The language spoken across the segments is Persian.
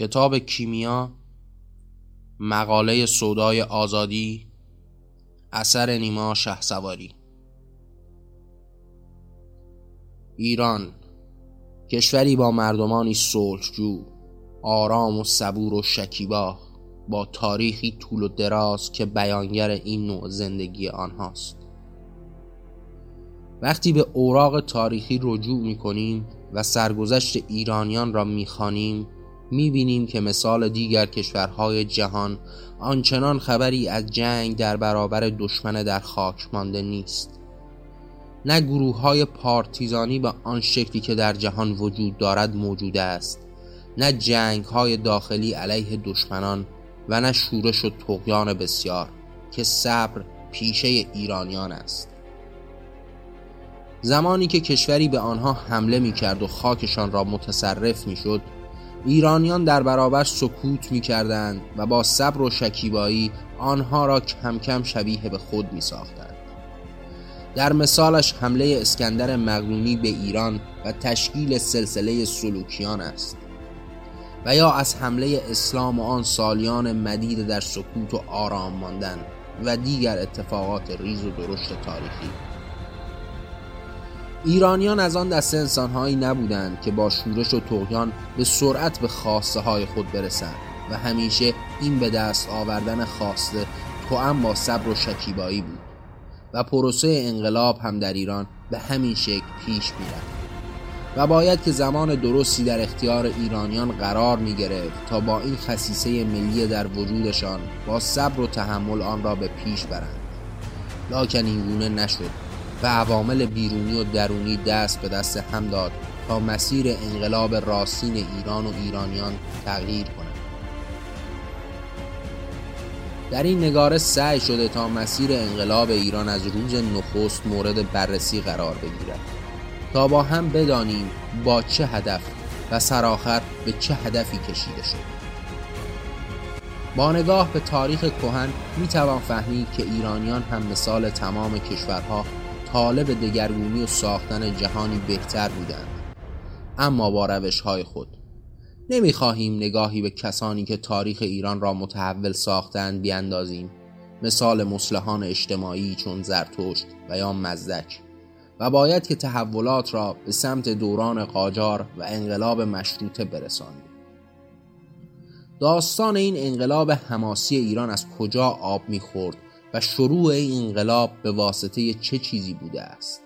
کتاب کیمیا مقاله سودای آزادی اثر نیما سواری ایران کشوری با مردمانی صلحجو آرام و صبور و شکیبا با تاریخی طول و دراز که بیانگر این نوع زندگی آنهاست. وقتی به اوراق تاریخی رجوع می کنیم و سرگذشت ایرانیان را می خانیم می بینیم که مثال دیگر کشورهای جهان آنچنان خبری از جنگ در برابر دشمن در خاک مانده نیست. نه گروه های پارتیزانی به آن شکلی که در جهان وجود دارد موجود است نه جنگ های داخلی علیه دشمنان و نه شورش و تقیان بسیار که صبر پیشه ایرانیان است. زمانی که کشوری به آنها حمله می کرد و خاکشان را متصرف می شد ایرانیان در برابر سکوت می کردند و با صبر و شکیبایی آنها را کم کم شبیه به خود می ساختند. در مثالش حمله اسکندر مقدونی به ایران و تشکیل سلسله سلوکیان است و یا از حمله اسلام و آن سالیان مدید در سکوت و آرام ماندن و دیگر اتفاقات ریز و درشت تاریخی ایرانیان از آن دسته انسانهایی نبودند که با شورش و تغیان به سرعت به خواسته های خود برسند و همیشه این به دست آوردن خواسته هم با صبر و شکیبایی بود و پروسه انقلاب هم در ایران به همین شکل پیش می‌رفت. و باید که زمان درستی در اختیار ایرانیان قرار می گرفت تا با این خصیصه ملی در وجودشان با صبر و تحمل آن را به پیش برند. لاکن این گونه نشد. و عوامل بیرونی و درونی دست به دست هم داد تا مسیر انقلاب راستین ایران و ایرانیان تغییر کند. در این نگاره سعی شده تا مسیر انقلاب ایران از روز نخست مورد بررسی قرار بگیرد. تا با هم بدانیم با چه هدف و سرآخر به چه هدفی کشیده شد. با نگاه به تاریخ کهن می توان فهمید که ایرانیان هم مثال تمام کشورها طالب دگرگونی و ساختن جهانی بهتر بودند. اما با روش های خود نمی‌خواهیم نگاهی به کسانی که تاریخ ایران را متحول ساختند بیاندازیم. مثال مسلحان اجتماعی چون زرتشت و یا مزدک. و باید که تحولات را به سمت دوران قاجار و انقلاب مشروطه برسانیم. داستان این انقلاب حماسی ایران از کجا آب می‌خورد؟ و شروع این انقلاب به واسطه چه چیزی بوده است؟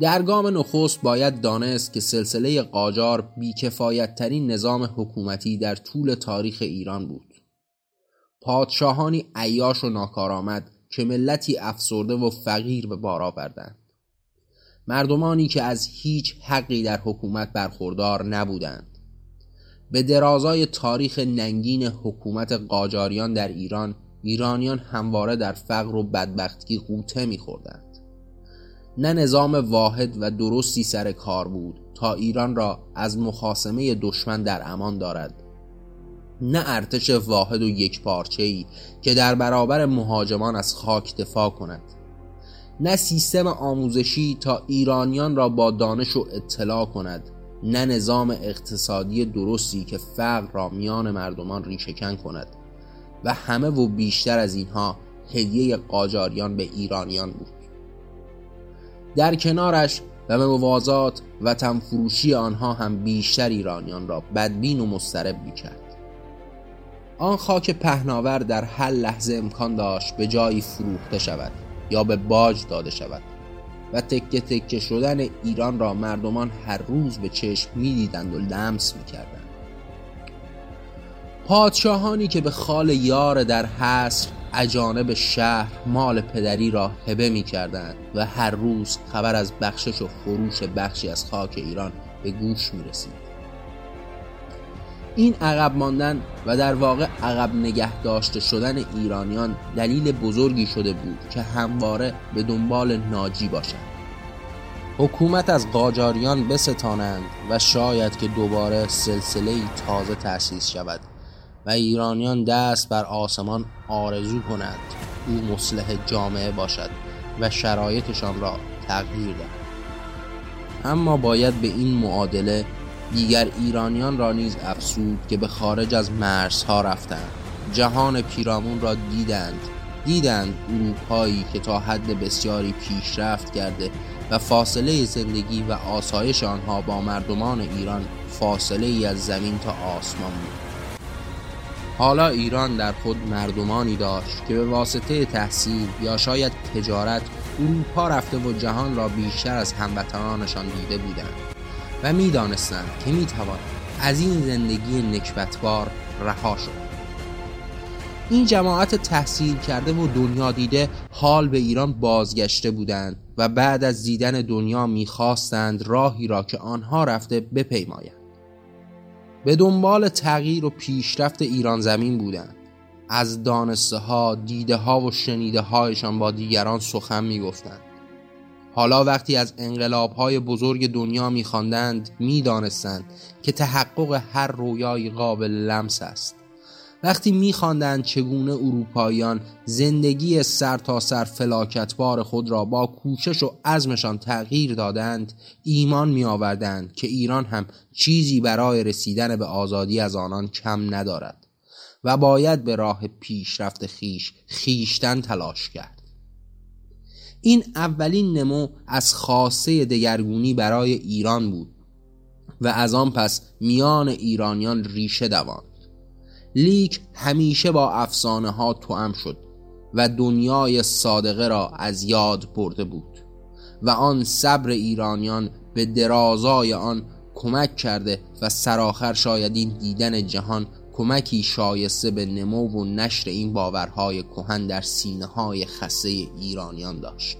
در گام نخست باید دانست که سلسله قاجار بیکفایت ترین نظام حکومتی در طول تاریخ ایران بود. پادشاهانی عیاش و ناکارآمد که ملتی افسرده و فقیر به بار آوردند. مردمانی که از هیچ حقی در حکومت برخوردار نبودند. به درازای تاریخ ننگین حکومت قاجاریان در ایران ایرانیان همواره در فقر و بدبختی قوطه میخوردند. نه نظام واحد و درستی سر کار بود تا ایران را از مخاسمه دشمن در امان دارد. نه ارتش واحد و یک ای که در برابر مهاجمان از خاک دفاع کند. نه سیستم آموزشی تا ایرانیان را با دانش و اطلاع کند. نه نظام اقتصادی درستی که فقر را میان مردمان ریشهکن کند. و همه و بیشتر از اینها هدیه قاجاریان به ایرانیان بود. در کنارش و به موازات و تنفروشی آنها هم بیشتر ایرانیان را بدبین و مسترب کرد آن خاک پهناور در هر لحظه امکان داشت به جایی فروخته شود یا به باج داده شود و تکه تکه شدن ایران را مردمان هر روز به چشم می‌دیدند و لمس می‌کردند. پادشاهانی که به خال یار در حصر اجانب شهر مال پدری را هبه می کردند و هر روز خبر از بخشش و فروش بخشی از خاک ایران به گوش می رسید. این عقب ماندن و در واقع عقب نگه داشته شدن ایرانیان دلیل بزرگی شده بود که همواره به دنبال ناجی باشند حکومت از قاجاریان بستانند و شاید که دوباره سلسله تازه تأسیس شود و ایرانیان دست بر آسمان آرزو کنند او مصلح جامعه باشد و شرایطشان را تغییر دهد. اما باید به این معادله دیگر ایرانیان را نیز افسود که به خارج از مرزها رفتند. جهان پیرامون را دیدند. دیدند اروپایی که تا حد بسیاری پیشرفت کرده و فاصله زندگی و آسایش آنها با مردمان ایران فاصله ای از زمین تا آسمان بود. حالا ایران در خود مردمانی داشت که به واسطه تحصیل یا شاید تجارت اروپا رفته و جهان را بیشتر از هموطنانشان دیده بودند و می‌دانستند که می‌توان از این زندگی نکبتبار رها شد. این جماعت تحصیل کرده و دنیا دیده حال به ایران بازگشته بودند و بعد از دیدن دنیا می‌خواستند راهی را که آنها رفته بپیمایند. به دنبال تغییر و پیشرفت ایران زمین بودند از دانسته ها دیده ها و شنیده هایشان با دیگران سخن می گفتند. حالا وقتی از انقلاب های بزرگ دنیا می خواندند می دانستند که تحقق هر رویای قابل لمس است وقتی میخواندند چگونه اروپاییان زندگی سر تا سر فلاکتبار خود را با کوشش و عزمشان تغییر دادند ایمان می آوردند که ایران هم چیزی برای رسیدن به آزادی از آنان کم ندارد و باید به راه پیشرفت خیش خیشتن تلاش کرد. این اولین نمو از خاصه دگرگونی برای ایران بود و از آن پس میان ایرانیان ریشه دوان. لیک همیشه با افسانه ها توام شد و دنیای صادقه را از یاد برده بود و آن صبر ایرانیان به درازای آن کمک کرده و سرآخر شاید این دیدن جهان کمکی شایسته به نمو و نشر این باورهای کهن در سینه های خسته ایرانیان داشت.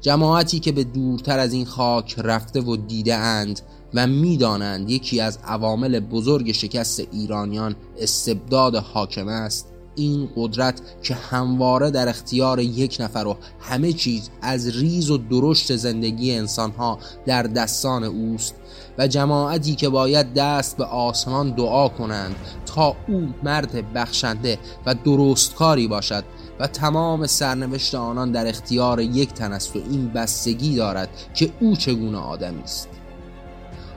جماعتی که به دورتر از این خاک رفته و دیده اند و می‌دانند یکی از عوامل بزرگ شکست ایرانیان استبداد حاکم است. این قدرت که همواره در اختیار یک نفر و همه چیز از ریز و درشت زندگی انسانها در دستان اوست و جماعتی که باید دست به آسمان دعا کنند تا او مرد بخشنده و درستکاری باشد و تمام سرنوشت آنان در اختیار یک تن است و این بستگی دارد که او چگونه آدمی است.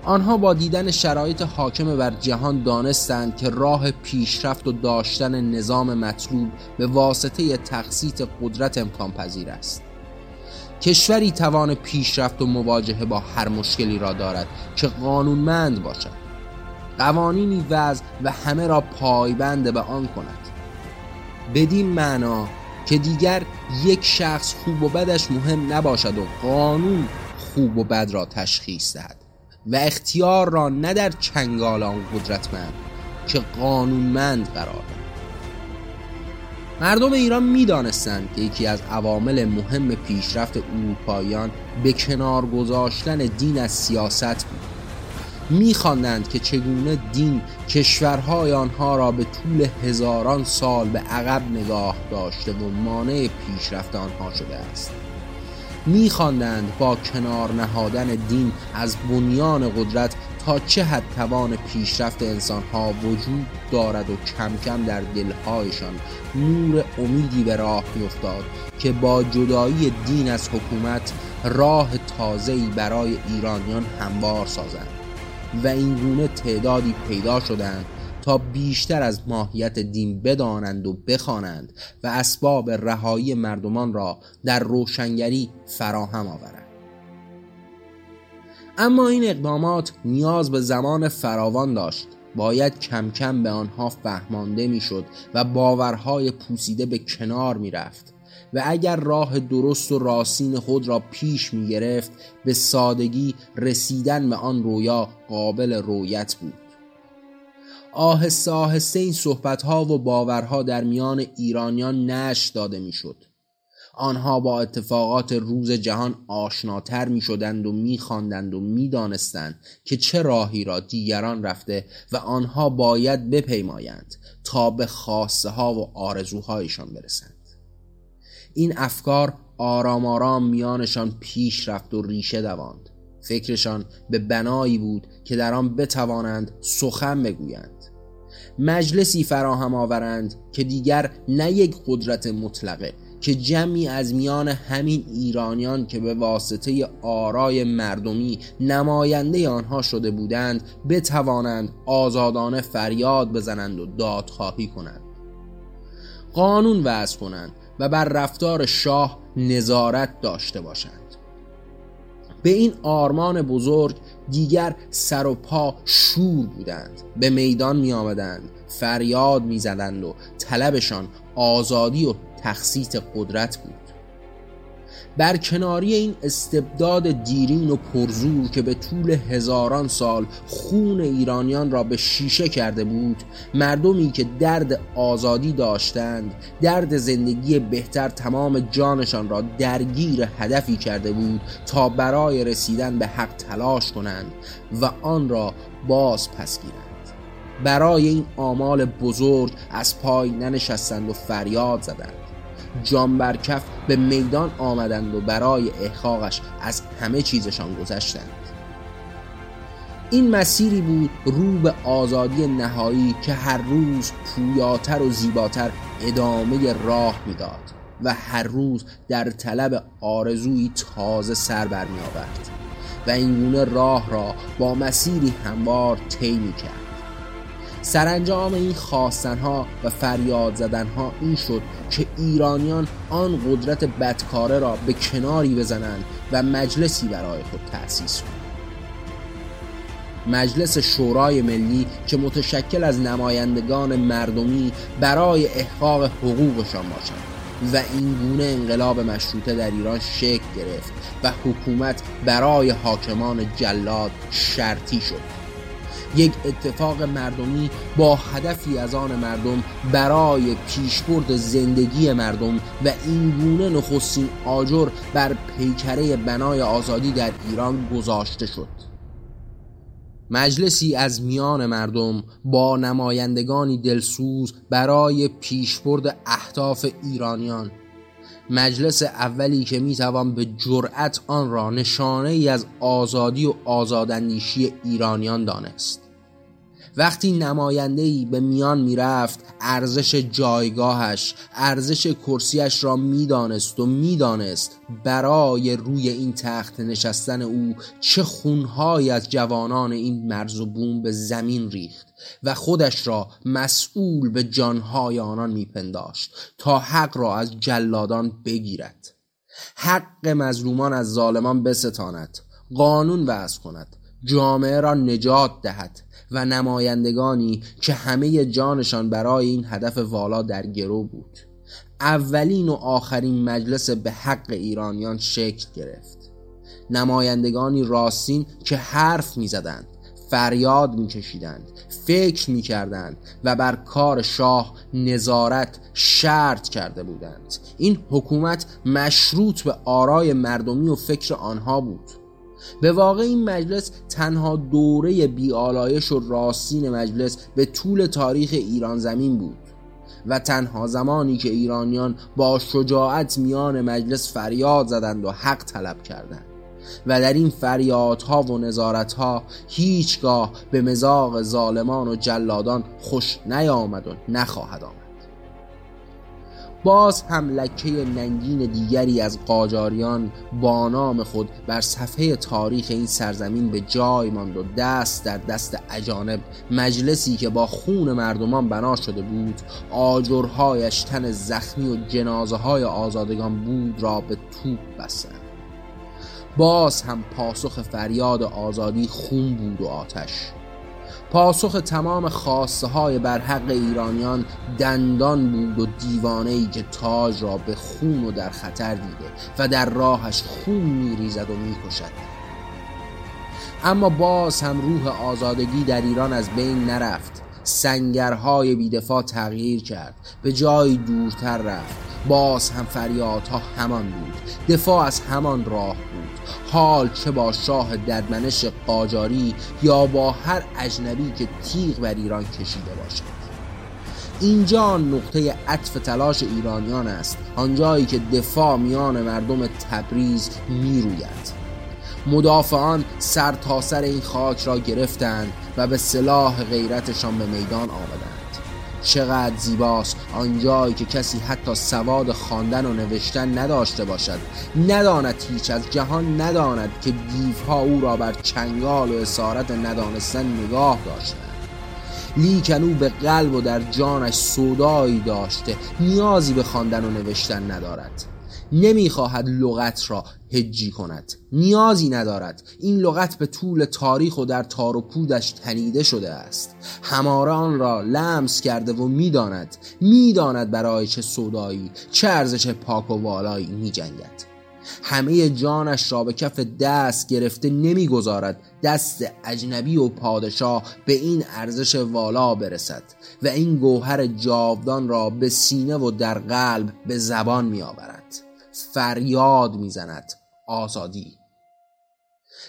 آنها با دیدن شرایط حاکم بر جهان دانستند که راه پیشرفت و داشتن نظام مطلوب به واسطه تقسیط قدرت امکان پذیر است. کشوری توان پیشرفت و مواجهه با هر مشکلی را دارد که قانونمند باشد. قوانینی وضع و همه را پایبند به آن کند. بدین معنا که دیگر یک شخص خوب و بدش مهم نباشد و قانون خوب و بد را تشخیص دهد. و اختیار را نه در چنگال آن قدرتمند که قانونمند قرار دهد مردم ایران می‌دانستند که یکی از عوامل مهم پیشرفت اروپاییان به کنار گذاشتن دین از سیاست بود. میخواندند که چگونه دین کشورهای آنها را به طول هزاران سال به عقب نگاه داشته و مانع پیشرفت آنها شده است. میخواندند با کنار نهادن دین از بنیان قدرت تا چه حد توان پیشرفت انسانها وجود دارد و کم کم در دلهایشان نور امیدی به راه میافتاد که با جدایی دین از حکومت راه تازه‌ای برای ایرانیان هموار سازند و این گونه تعدادی پیدا شدند تا بیشتر از ماهیت دین بدانند و بخوانند و اسباب رهایی مردمان را در روشنگری فراهم آورند. اما این اقدامات نیاز به زمان فراوان داشت. باید کم کم به آنها فهمانده می‌شد و باورهای پوسیده به کنار می رفت و اگر راه درست و راستین خود را پیش می گرفت به سادگی رسیدن به آن رویا قابل رویت بود. آهسته آهسته این صحبت ها و باورها در میان ایرانیان نش داده می‌شد. آنها با اتفاقات روز جهان آشناتر می شدند و می خواندند و می دانستند که چه راهی را دیگران رفته و آنها باید بپیمایند تا به خواسته ها و آرزوهایشان برسند. این افکار آرام آرام میانشان پیش رفت و ریشه دواند. فکرشان به بنایی بود که در آن بتوانند سخن بگویند. مجلسی فراهم آورند که دیگر نه یک قدرت مطلقه که جمعی از میان همین ایرانیان که به واسطه آرای مردمی نماینده آنها شده بودند بتوانند آزادانه فریاد بزنند و دادخواهی کنند. قانون وضع کنند و بر رفتار شاه نظارت داشته باشند. به این آرمان بزرگ دیگر سر و پا شور بودند. به میدان می آمدند فریاد می زدند و طلبشان آزادی و تخصیص قدرت بود. بر کناری این استبداد دیرین و پرزور که به طول هزاران سال خون ایرانیان را به شیشه کرده بود مردمی که درد آزادی داشتند درد زندگی بهتر تمام جانشان را درگیر هدفی کرده بود تا برای رسیدن به حق تلاش کنند و آن را باز پس گیرند. برای این آمال بزرگ از پای ننشستند و فریاد زدند. جام بر کف به میدان آمدند و برای احقاقش از همه چیزشان گذشتند. این مسیری بود رو به آزادی نهایی که هر روز پویاتر و زیباتر ادامه راه می‌داد و هر روز در طلب آرزویی تازه سر برمی آورد و این گونه راه را با مسیری هموار طی کرد سرانجام این خواستنها و فریاد زدنها این شد که ایرانیان آن قدرت بدکاره را به کناری بزنند و مجلسی برای خود تأسیس کنند. مجلس شورای ملی که متشکل از نمایندگان مردمی برای احقاق حقوقشان باشند و این گونه انقلاب مشروطه در ایران شکل گرفت و حکومت برای حاکمان جلاد شرطی شد. یک اتفاق مردمی با هدفی از آن مردم برای پیشبرد زندگی مردم و این گونه نخستین آجر بر پیکره بنای آزادی در ایران گذاشته شد. مجلسی از میان مردم با نمایندگانی دلسوز برای پیشبرد اهداف ایرانیان مجلس اولی که می‌توان به جرأت آن را نشانه ای از آزادی و آزاداندیشی ایرانیان دانست. وقتی نماینده ای به میان می‌رفت ارزش جایگاهش ارزش کرسیش را می‌دانست و می‌دانست برای روی این تخت نشستن او چه خونهایی از جوانان این مرز و بوم به زمین ریخت و خودش را مسئول به جانهای آنان میپنداشت تا حق را از جلادان بگیرد. حق مظلومان از ظالمان بستاند قانون وضع کند جامعه را نجات دهد و نمایندگانی که همه جانشان برای این هدف والا در گرو بود. اولین و آخرین مجلس به حق ایرانیان شکل گرفت. نمایندگانی راستین که حرف می‌زدند فریاد میکشیدند فکر می‌کردند و بر کار شاه نظارت شرط کرده بودند. این حکومت مشروط به آرای مردمی و فکر آنها بود. به واقع این مجلس تنها دوره بیالایش و راستین مجلس به طول تاریخ ایران زمین بود و تنها زمانی که ایرانیان با شجاعت میان مجلس فریاد زدند و حق طلب کردند و در این فریادها و نظارتها هیچگاه به مزاق ظالمان و جلادان خوش نیامد و نخواهد آمد. باز هم لکه ننگین دیگری از قاجاریان با نام خود بر صفحه تاریخ این سرزمین به جای ماند و دست در دست اجانب مجلسی که با خون مردمان بنا شده بود آجرهایش تن زخمی و جنازه های آزادگان بود را به توپ بستند. باز هم پاسخ فریاد آزادی خون بود و آتش. پاسخ تمام خواسته های بر حق ایرانیان دندان بود و دیوانه ای که تاج را به خون و در خطر دیده و در راهش خون میریزد و می‌کشد. اما باز هم روح آزادگی در ایران از بین نرفت. سنگرهای بیدفاع تغییر کرد. به جای دورتر رفت. باز هم فریادها همان بود. دفاع از همان راه بود. حال چه با شاه ددمنش قاجاری یا با هر اجنبی که تیغ بر ایران کشیده باشد. اینجا نقطه عطف تلاش ایرانیان است آنجایی که دفاع میان مردم تبریز می‌روید. مدافعان سر تا سر این خاک را گرفتند و به سلاح غیرتشان به میدان آمدند. چقدر زیباست. آنجایی که کسی حتی سواد خواندن و نوشتن نداشته باشد. نداند هیچ. از جهان نداند که دیوها او را بر چنگال و اسارت ندانستن نگاه داشتند. لیکن او به قلب و در جانش صدایی داشته. نیازی به خواندن و نوشتن ندارد. نمی‌خواهد لغت را هجی کند. نیازی ندارد. این لغت به طول تاریخ و در تار و پودش تنیده شده است. هماره آن را لمس کرده و می‌داند. می‌داند برای چه صدایی چه ارزش پاک و والایی می جنگد همه جانش را به کف دست گرفته نمی‌گذارد دست اجنبی و پادشاه به این ارزش والا برسد و این گوهر جاودان را به سینه و در قلب به زبان می آورد فریاد می‌زند. آزادی.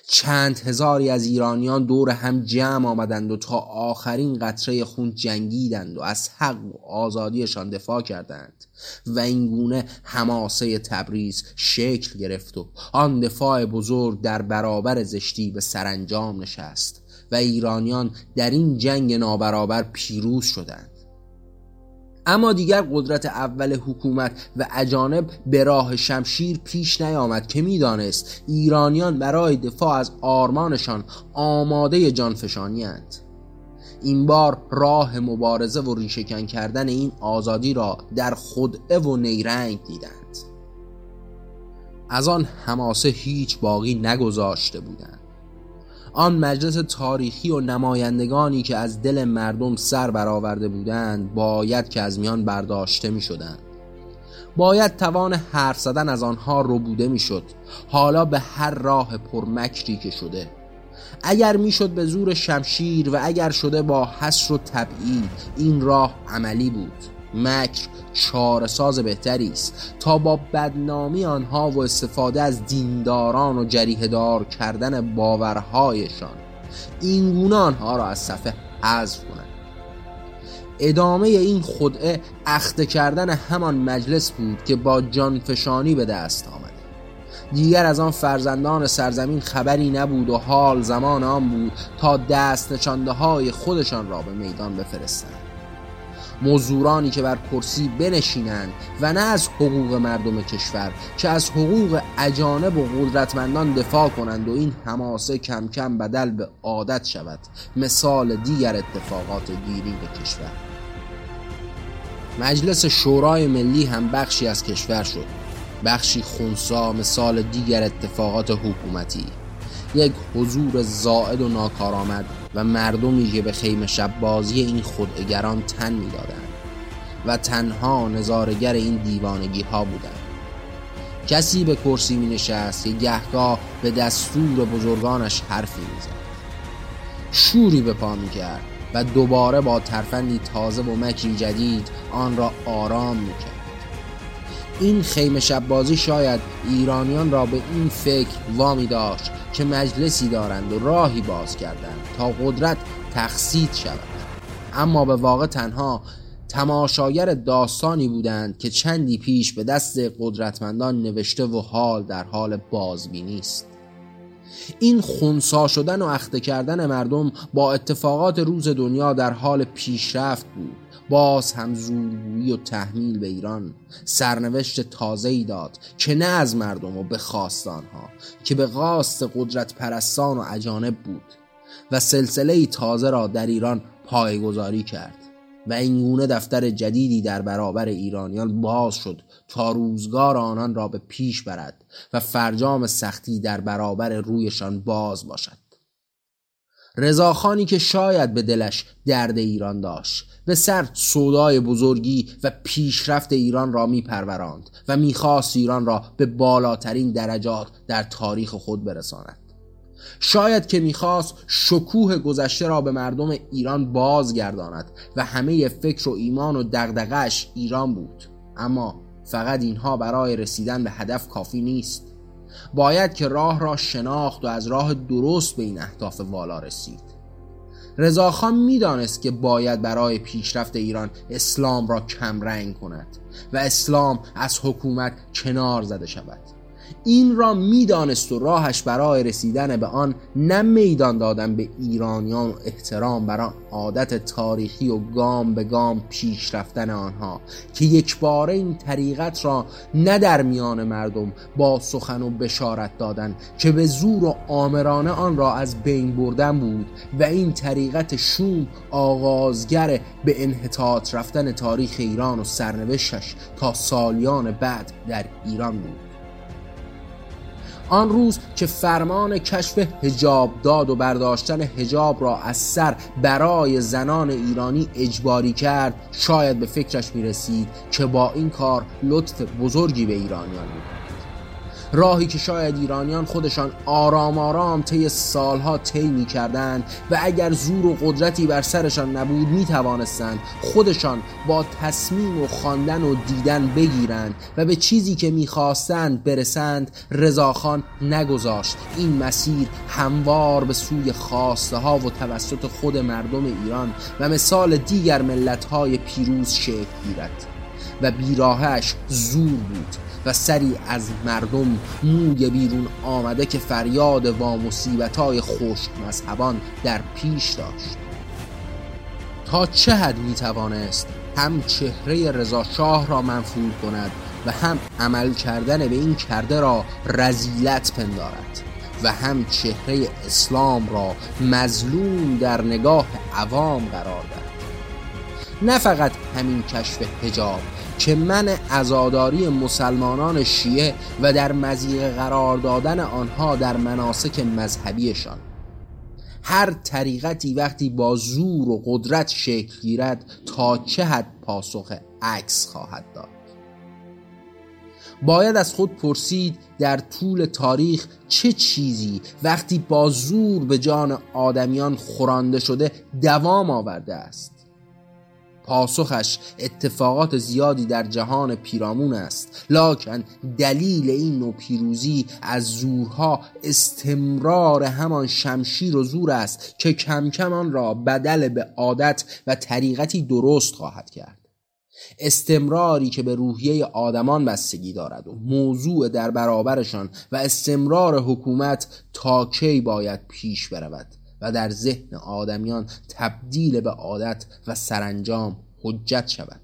چند هزاری از ایرانیان دور هم جمع آمدند و تا آخرین قطره خون جنگیدند و از حق و آزادیشان دفاع کردند و اینگونه حماسه تبریز شکل گرفت و آن دفاع بزرگ در برابر زشتی به سرانجام نشست و ایرانیان در این جنگ نابرابر پیروز شدند. اما دیگر قدرت اول حکومت و اجانب به راه شمشیر پیش نیامد که می‌دانست ایرانیان برای دفاع از آرمانشان آماده جانفشانی هند. این بار راه مبارزه و ریشهکن کردن این آزادی را در خدعه و نیرنگ دیدند از آن حماسه هیچ باقی نگذاشته بودند آن مجلس تاریخی و نمایندگانی که از دل مردم سر برآورده بودند باید که از میان برداشته می شدند باید توان حرف زدن از آنها ربوده می شد حالا به هر راه پرمکری که شده. اگر می‌شد به زور شمشیر و اگر شده با حسر و تبعید این راه عملی بود. مکر چاره ساز بهتری است تا با بدنامی آنها و استفاده از دینداران و جریه دار کردن باورهایشان این گونه آنها را از صفحه حذف کنند. ادامه این خدعه اخته کردن همان مجلس بود که با جانفشانی به دست آمد. دیگر از آن فرزندان سرزمین خبری نبود و حال زمان آن بود تا دست نشانده های خودشان را به میدان بفرستند. مزورانی که بر کرسی بنشینند و نه از حقوق مردم کشور که از حقوق اجانب و قدرتمندان دفاع کنند و این حماسه کم کم بدل به عادت شود. مثال دیگر اتفاقات دیرین کشور. مجلس شورای ملی هم بخشی از کشور شد. بخشی خونسا مثال دیگر اتفاقات حکومتی. یک حضور زائد و ناکارآمد. و مردمی که به خیمه شب بازی این خودگران تن می‌دادند و تنها نظارگر این دیوانگی ها بودند. کسی به کرسی می نشست که گهگاه به دستور بزرگانش حرفی می‌زد. شوری به پا می کرد و دوباره با ترفندی تازه و مکری جدید آن را آرام می کرد این خیمه شب بازی شاید ایرانیان را به این فکر وامی داشت که مجلسی دارند و راهی باز کردند تا قدرت تخصید شود. اما به واقع تنها تماشاگر داستانی بودند که چندی پیش به دست قدرتمندان نوشته و حال در حال بازبینی است این خونسا شدن و اخته کردن مردم با اتفاقات روز دنیا در حال پیشرفت بود. باز هم زورگویی و تحمیل به ایران سرنوشت تازه ای داد که نه از مردم و به خواستانها که به قاست قدرت پرستان و اجانب بود و سلسله تازه را در ایران پایگذاری کرد و اینگونه دفتر جدیدی در برابر ایرانیان باز شد تا روزگار آنان را به پیش برد و فرجام سختی در برابر رویشان باز باشد. رضاخانی که شاید به دلش درد ایران داشت. به سر سودای بزرگی و پیشرفت ایران را میپروراند و می‌خواست ایران را به بالاترین درجات در تاریخ خود برساند. شاید که می‌خواست شکوه گذشته را به مردم ایران بازگرداند و همه فکر و ایمان و دغدغش ایران بود. اما فقط اینها برای رسیدن به هدف کافی نیست. باید که راه را شناخت و از راه درست به این اهداف والا رسید. رضاخان می‌دانست که باید برای پیشرفت ایران اسلام را کمرنگ کند و اسلام از حکومت کنار زده شود. این را می‌دانست و راهش برای رسیدن به آن نه میدان دادن به ایرانیان و احترام بر آن عادت تاریخی و گام به گام پیش رفتن آنها که یک باره این طریقت را نه در میان مردم با سخن و بشارت دادن که به زور و آمرانه آن را از بین بردن بود و این طریقت شوم آغازگر به انحطاط رفتن تاریخ ایران و سرنوشتش تا سالیان بعد در ایران بود. آن روز که فرمان کشف هجاب داد و برداشتن هجاب را از سر برای زنان ایرانی اجباری کرد شاید به فکرش می رسید که با این کار لطف بزرگی به ایرانیان بود. راهی که شاید ایرانیان خودشان آرام آرام طی سالها طی می کردند و اگر زور و قدرتی بر سرشان نبود می توانستند خودشان با تصمیم و خواندن و دیدن بگیرند و به چیزی که می‌خواستند برسند رضاخان نگذاشت. این مسیر هموار به سوی خواسته ها و توسط خود مردم ایران و مثال دیگر ملت های پیروز شکل گیرد. و بیراهش زور بود و سری از مردم موی بیرون آمده که فریاد و مصیبت های خشک مذهبان در پیش داشت. تا چه حد می توانست هم چهره رضا شاه را منفور کند و هم عمل کردن به این کرده را رزیلت پندارد و هم چهره اسلام را مظلوم در نگاه عوام قرار دهد. نه فقط همین کشف هجاب که من ازاداری مسلمانان شیعه و در مزیق قرار دادن آنها در مناسک مذهبیشان. هر طریقتی وقتی با زور و قدرت شکل گیرد تا چه حد پاسخ عکس خواهد داد؟ باید از خود پرسید در طول تاریخ چه چیزی وقتی با زور به جان آدمیان خورانده شده دوام آورده است؟ پاسخش اتفاقات زیادی در جهان پیرامون است. لاکن دلیل این نوع پیروزی از زورها استمرار همان شمشیر و زور است که کم کم آن را بدل به عادت و طریقتی درست خواهد کرد. استمراری که به روحیه آدمان بستگی دارد و موضوع در برابرشان و استمرار حکومت تا کی باید پیش برود؟ و در ذهن آدمیان تبدیل به عادت و سرانجام حجت شود.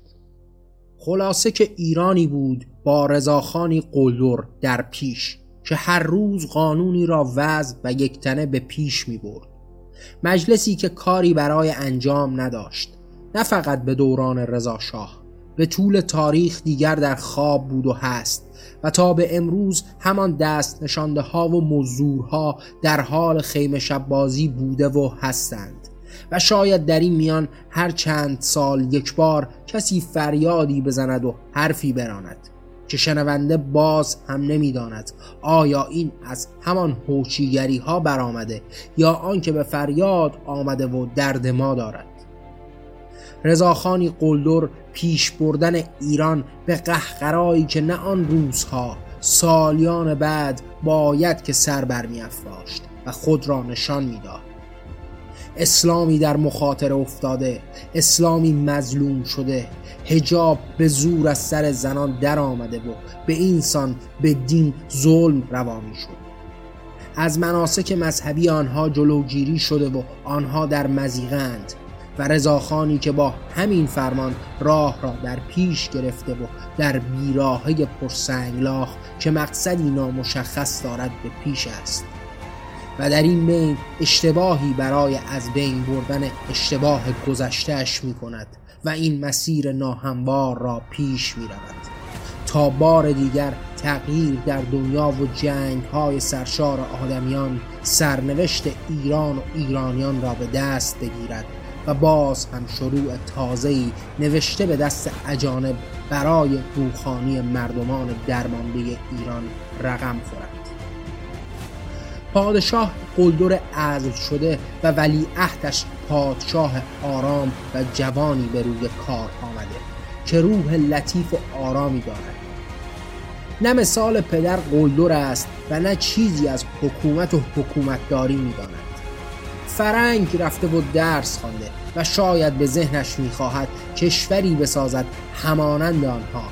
خلاصه که ایرانی بود با رضاخانی قلدر در پیش که هر روز قانونی را وضع و یکتنه به پیش می برد. مجلسی که کاری برای انجام نداشت نه فقط به دوران رضا شاه به طول تاریخ دیگر در خواب بود و هست. تا به امروز همان دست نشانده ها و مزورها در حال خیمه شب بازی بوده و هستند. و شاید در این میان هر چند سال یک بار کسی فریادی بزند و حرفی براند که شنونده باز هم نمی‌داند آیا این از همان هوچیگری ها برآمده یا آنکه به فریاد آمده و درد ما دارد. رضاخانی قلدر پیش بردن ایران به قهقرایی که نه آن روزها سالیان بعد باید که سر برمیافراشت و خود را نشان می‌داد اسلامی در مخاطره افتاده اسلامی مظلوم شده هجاب به زور از سر زنان در آمده و به اینسان به دین ظلم روا شد. از مناسک مذهبی آنها جلوگیری شده و آنها در مزیغند. و رضاخانی که با همین فرمان راه را در پیش گرفته و در بیراهه پرسنگلاخ که مقصدی نامشخص دارد به پیش است. و در این بین اشتباهی برای از بین بردن اشتباه گذشتهش می کند و این مسیر ناهموار را پیش می رود تا بار دیگر تغییر در دنیا و جنگ های سرشار آدمیان سرنوشت ایران و ایرانیان را به دست بگیرد. و باز هم شروع تازه‌ای نوشته به دست اجانب برای روخانی مردمان درمانده ایران رقم خورد. پادشاه قلدر عزل شده و ولی عهدش پادشاه آرام و جوانی به روی کار آمده که روح لطیف و آرامی دارد. نه مثال پدر قلدر است و نه چیزی از حکومت و حکومتداری می‌داند. فرنگ رفته و درس خوانده و شاید به ذهنش می‌خواهد کشوری بسازد همانند آنها.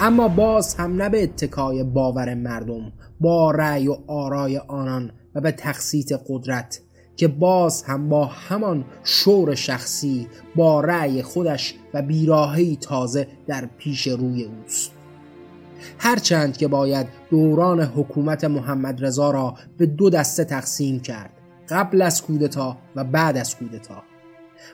اما باز هم نه به اتکای باور مردم با رأی و آرای آنان و به تخصیت قدرت که باز هم با همان شور شخصی با رأی خودش و بیراهی تازه در پیش روی اوست. هرچند که باید دوران حکومت محمد رضا را به دو دسته تقسیم کرد. قبل از کودتا و بعد از کودتا.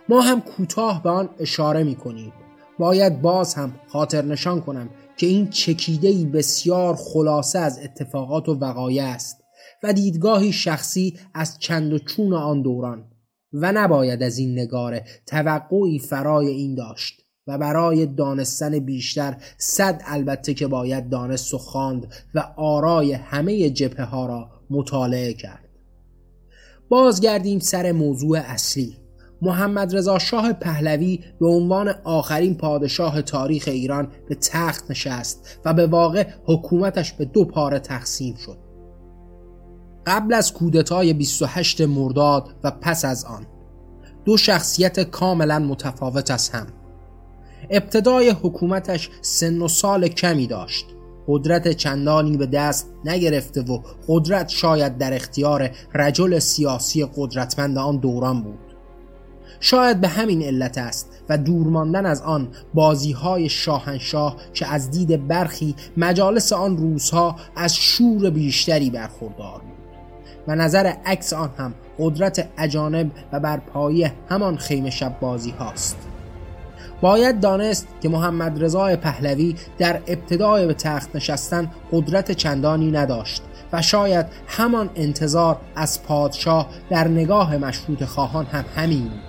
ما هم کوتاه به آن اشاره می کنیم باید باز هم خاطر نشان کنم که این چکیده بسیار خلاصه از اتفاقات و وقایع است و دیدگاهی شخصی از چند و چون آن دوران و نباید از این نگاره توقعی فرای این داشت و برای دانستن بیشتر صد البته که باید دانست و خواند و آرای همه جبهه ها را مطالعه کرد. بازگردیم سر موضوع اصلی. محمد رضا شاه پهلوی به عنوان آخرین پادشاه تاریخ ایران به تخت نشست و به واقع حکومتش به دو پاره تقسیم شد. قبل از کودتای 28 مرداد و پس از آن دو شخصیت کاملا متفاوت از هم. ابتدای حکومتش سن و سال کمی داشت. قدرت چندانی به دست نگرفته و قدرت شاید در اختیار رجل سیاسی قدرتمند آن دوران بود. شاید به همین علت است و دور ماندن از آن بازی های شاهنشاه که از دید برخی مجالس آن روزها از شور بیشتری برخوردار بود. و نظر عکس آن هم قدرت اجانب و برپایی همان خیمه شب بازی هاست. باید دانست که محمد رضا پهلوی در ابتدای به تخت نشستن قدرت چندانی نداشت و شاید همان انتظار از پادشاه در نگاه مشروط خواهان هم همین بود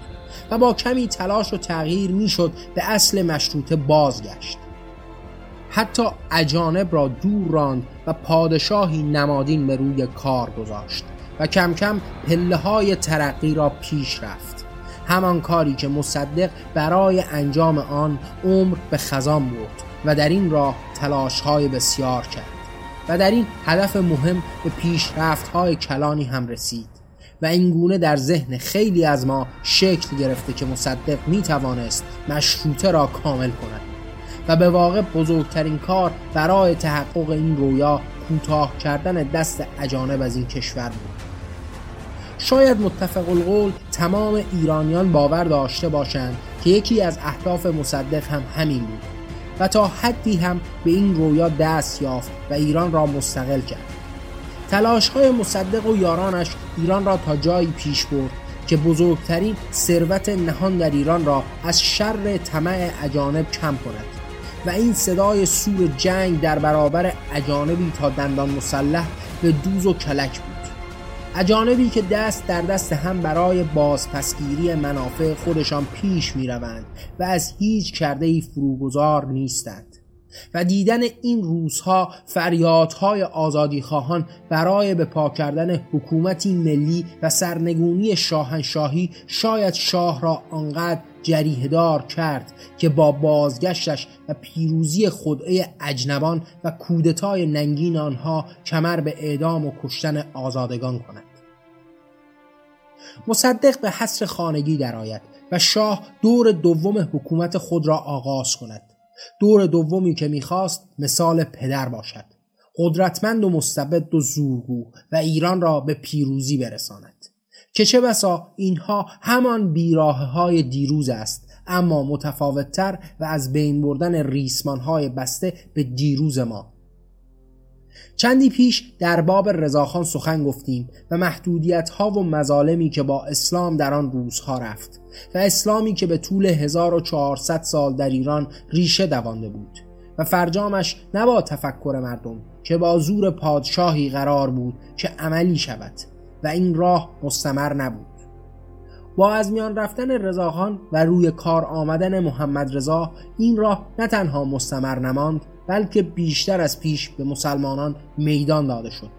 و با کمی تلاش و تغییر می‌شد به اصل مشروطه بازگشت. حتی اجانب را دور راند و پادشاهی نمادین به روی کار گذاشت و کم کم پله های ترقی را پیش رفت. همان کاری که مصدق برای انجام آن عمر به خزان برد و در این راه تلاش های بسیار کرد و در این هدف مهم به پیشرفت های کلانی هم رسید و اینگونه در ذهن خیلی از ما شکل گرفته که مصدق می توانست مشروطه را کامل کند و به واقع بزرگترین کار برای تحقق این رویا کوتاه کردن دست اجانب از این کشور بود. شاید متفق القول تمام ایرانیان باور داشته باشند که یکی از اهداف مصدق هم همین بود و تا حدی هم به این رویا دست یافت و ایران را مستقل کرد. تلاش های مصدق و یارانش ایران را تا جایی پیش برد که بزرگترین ثروت نهان در ایران را از شر طمع اجانب کم کند و این صدای سور جنگ در برابر اجانبی تا دندان مسلح به دوز و کلک بود. اجانبی که دست در دست هم برای بازپسگیری منافع خودشان پیش می روند و از هیچ کرده ای فروگذار نیستند و دیدن این روزها فریادهای آزادی خواهان برای به پا کردن حکومتی ملی و سرنگونی شاهنشاهی شاید شاه را آنقدر جریهدار کرد که با بازگشتش و پیروزی خدعه اجنبان و کودتای ننگین آنها کمر به اعدام و کشتن آزادگان کند. مصدق به حصر خانگی درآید و شاه دور دوم حکومت خود را آغاز کند. دور دومی که می‌خواست مثال پدر باشد. قدرتمند و مستبد و زورگو و ایران را به پیروزی برساند. که چه بسا اینها همان بیراه های دیروز است اما متفاوتتر و از بین بردن ریسمان های بسته به دیروز ما. چندی پیش در باب رضاخان سخن گفتیم و محدودیت ها و مظالمی که با اسلام در آن روزها رفت و اسلامی که به طول 1400 سال در ایران ریشه دوانده بود و فرجامش نه با تفکر مردم که با زور پادشاهی قرار بود که عملی شود. و این راه مستمر نبود. با از میان رفتن رضاخان و روی کار آمدن محمد رضا این راه نه تنها مستمر نماند بلکه بیشتر از پیش به مسلمانان میدان داده شد.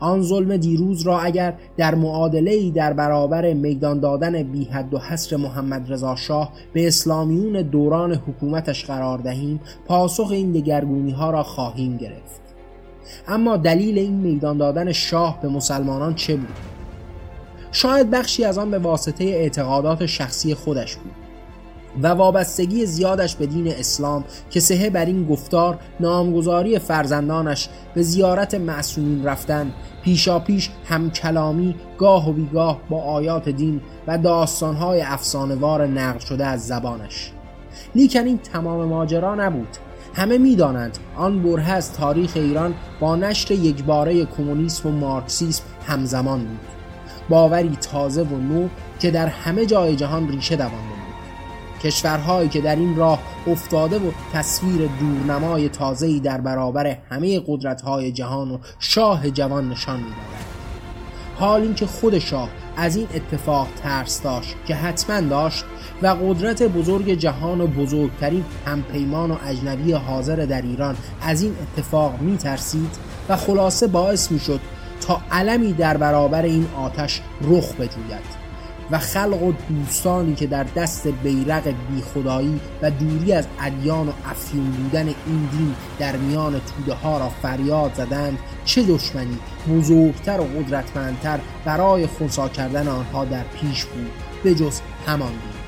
آن ظلم دیروز را اگر در معادله در برابر میدان دادن بی حد و حصر محمد رضا شاه به اسلامیون دوران حکومتش قرار دهیم پاسخ این دگرگونی ها را خواهیم گرفت. اما دلیل این میدان دادن شاه به مسلمانان چه بود؟ شاید بخشی از آن به واسطه اعتقادات شخصی خودش بود و وابستگی زیادش به دین اسلام که سهه بر این گفتار نامگذاری فرزندانش به زیارت معصومین رفتن پیشا پیش همکلامی گاه و بیگاه با آیات دین و داستانهای افسانوار نقل شده از زبانش. لیکن این تمام ماجرا نبود. همه می‌دانند آن بره از تاریخ ایران با نشر یکباره کمونیسم و مارکسیسم همزمان بود. باوری تازه و نو که در همه جای جهان ریشه دوانده بود کشورهایی که در این راه افتاده و تصویر دورنمای تازه‌ای در برابر همه قدرت‌های جهان و شاه جوان نشان می‌دادند حال اینکه خود شاه از این اتفاق ترس داشت که حتما داشت و قدرت بزرگ جهان و بزرگترین همپیمان و اجنبی حاضر در ایران از این اتفاق می ترسید و خلاصه باعث می شد تا علمی در برابر این آتش رخ بجوید. و خلق و دوستانی که در دست بیرق بی خدایی و دوری از ادیان و افیون بودن این دین در میان توده ها را فریاد زدند چه دشمنی؟ بزرگتر و قدرتمندتر برای خونسا کردن آنها در پیش بود به جز همان دین.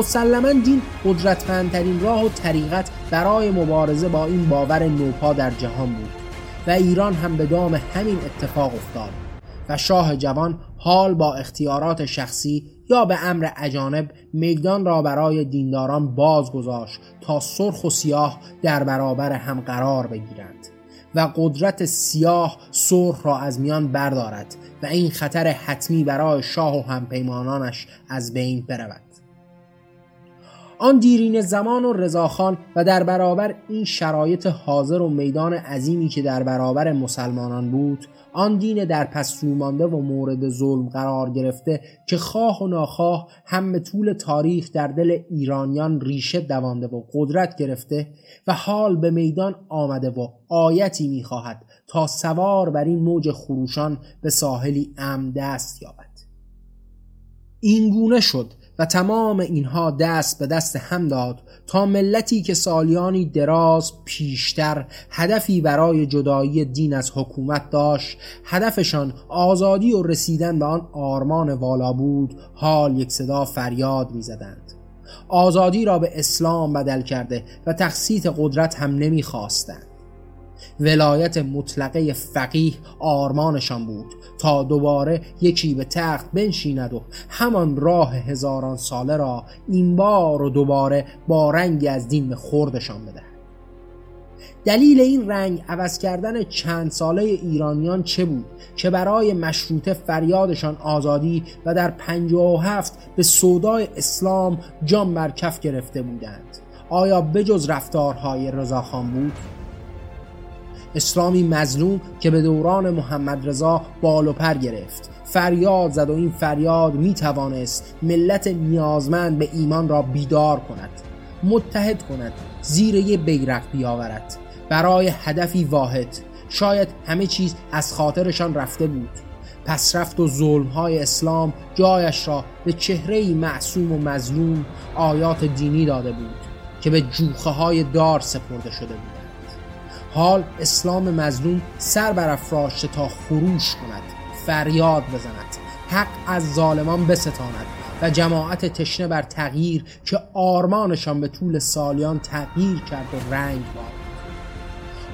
مسلما دین قدرتمندترین راه و طریقت برای مبارزه با این باور نوپا در جهان بود و ایران هم به دام همین اتفاق افتاد و شاه جوان حال با اختیارات شخصی یا به امر اجانب میدان را برای دینداران باز گذاشت تا سرخ و سیاه در برابر هم قرار بگیرند و قدرت سیاه سرخ را از میان بردارد و این خطر حتمی برای شاه و همپیمانانش از بین برود. آن دیرین زمان و رضاخان و در برابر این شرایط حاضر و میدان عظیمی که در برابر مسلمانان بود آن دین در پس مانده و مورد ظلم قرار گرفته که خواه و ناخواه هم به طول تاریخ در دل ایرانیان ریشه دوانده و قدرت گرفته و حال به میدان آمده و آیتی می‌خواهد تا سوار بر این موج خروشان به ساحلی ام دست یابد. این گونه شد و تمام اینها دست به دست هم داد تا ملتی که سالیانی دراز پیشتر هدفی برای جدایی دین از حکومت داشت هدفشان آزادی و رسیدن به آن آرمان والا بود حال یک صدا فریاد می‌زدند. آزادی را به اسلام بدل کرده و تخصیت قدرت هم نمی‌خواستند. ولایت مطلقه فقیه آرمانشان بود تا دوباره یکی به تخت بنشیند و همان راه هزاران ساله را این بار و دوباره با رنگی از دین خوردشان بده دلیل این رنگ عوض کردن چند ساله ایرانیان چه بود؟ که برای مشروطه فریادشان آزادی و در و هفت به صدای اسلام جان بر کف گرفته بودند. آیا بجز رفتارهای رضاخان بود؟ اسلامی مظلوم که به دوران محمد رضا بال و پر گرفت. فریاد زد و این فریاد می توانست ملت نیازمند به ایمان را بیدار کند متحد کند زیر یه بیرق بیاورد. برای هدفی واحد شاید همه چیز از خاطرشان رفته بود. پس رفت و ظلم های اسلام جایش را به چهره معصوم و مظلوم آیات دینی داده بود که به جوخه های دار سپرده شده بود. حال اسلام مظلوم سر برافراشته تا خروش کند فریاد بزند حق از ظالمان بستاند و جماعت تشنه بر تغییر که آرمانشان به طول سالیان تغییر کرد و رنگ باد.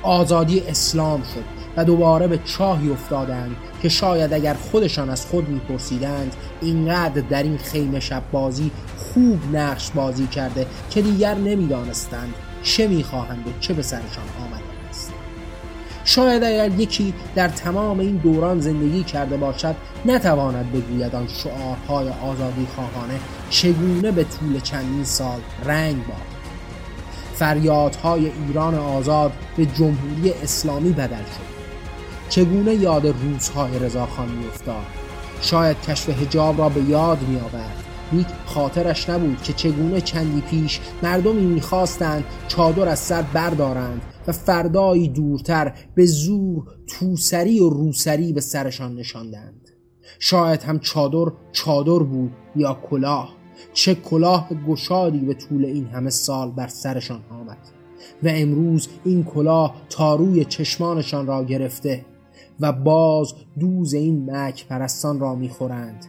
آزادی اسلام شد و دوباره به چاهی افتادند که شاید اگر خودشان از خود میپرسیدند اینقدر در این خیمه شب بازی خوب نقش بازی کرده که دیگر نمی‌دانستند چه می‌خواهند و چه به سرشان آمده شاید اگر یکی در تمام این دوران زندگی کرده باشد نتواند بگوید آن شعارهای آزادی خواهانه چگونه به طول چندین سال رنگ باد فریادهای ایران آزاد به جمهوری اسلامی بدل شد. چگونه یاد روزهای رضاخان میافتاد شاید کشف هجاب را به یاد میآورد. نیک خاطرش نبود که چگونه چندی پیش مردمی می‌خواستند چادر از سر بردارند و فردایی دورتر به زور توسری و روسری به سرشان نشاندند. شاید هم چادر چادر بود یا کلاه چه کلاه گشادی به طول این همه سال بر سرشان آمد. و امروز این کلاه تا روی چشمانشان را گرفته و باز دوز این مک پرستان را می‌خورند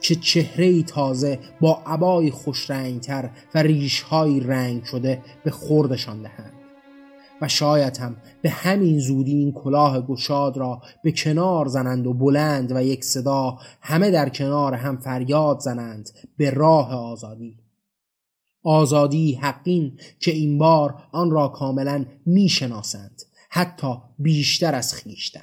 که چهره تازه با عبای خوش رنگتر و ریشهایی رنگ شده به خوردشان دهند. و شاید هم به همین زودی این کلاه گشاد را به کنار زنند و بلند و یک صدا همه در کنار هم فریاد زنند به راه آزادی. آزادی حقین که این بار آن را کاملا می‌شناسند حتی بیشتر از خیشتن.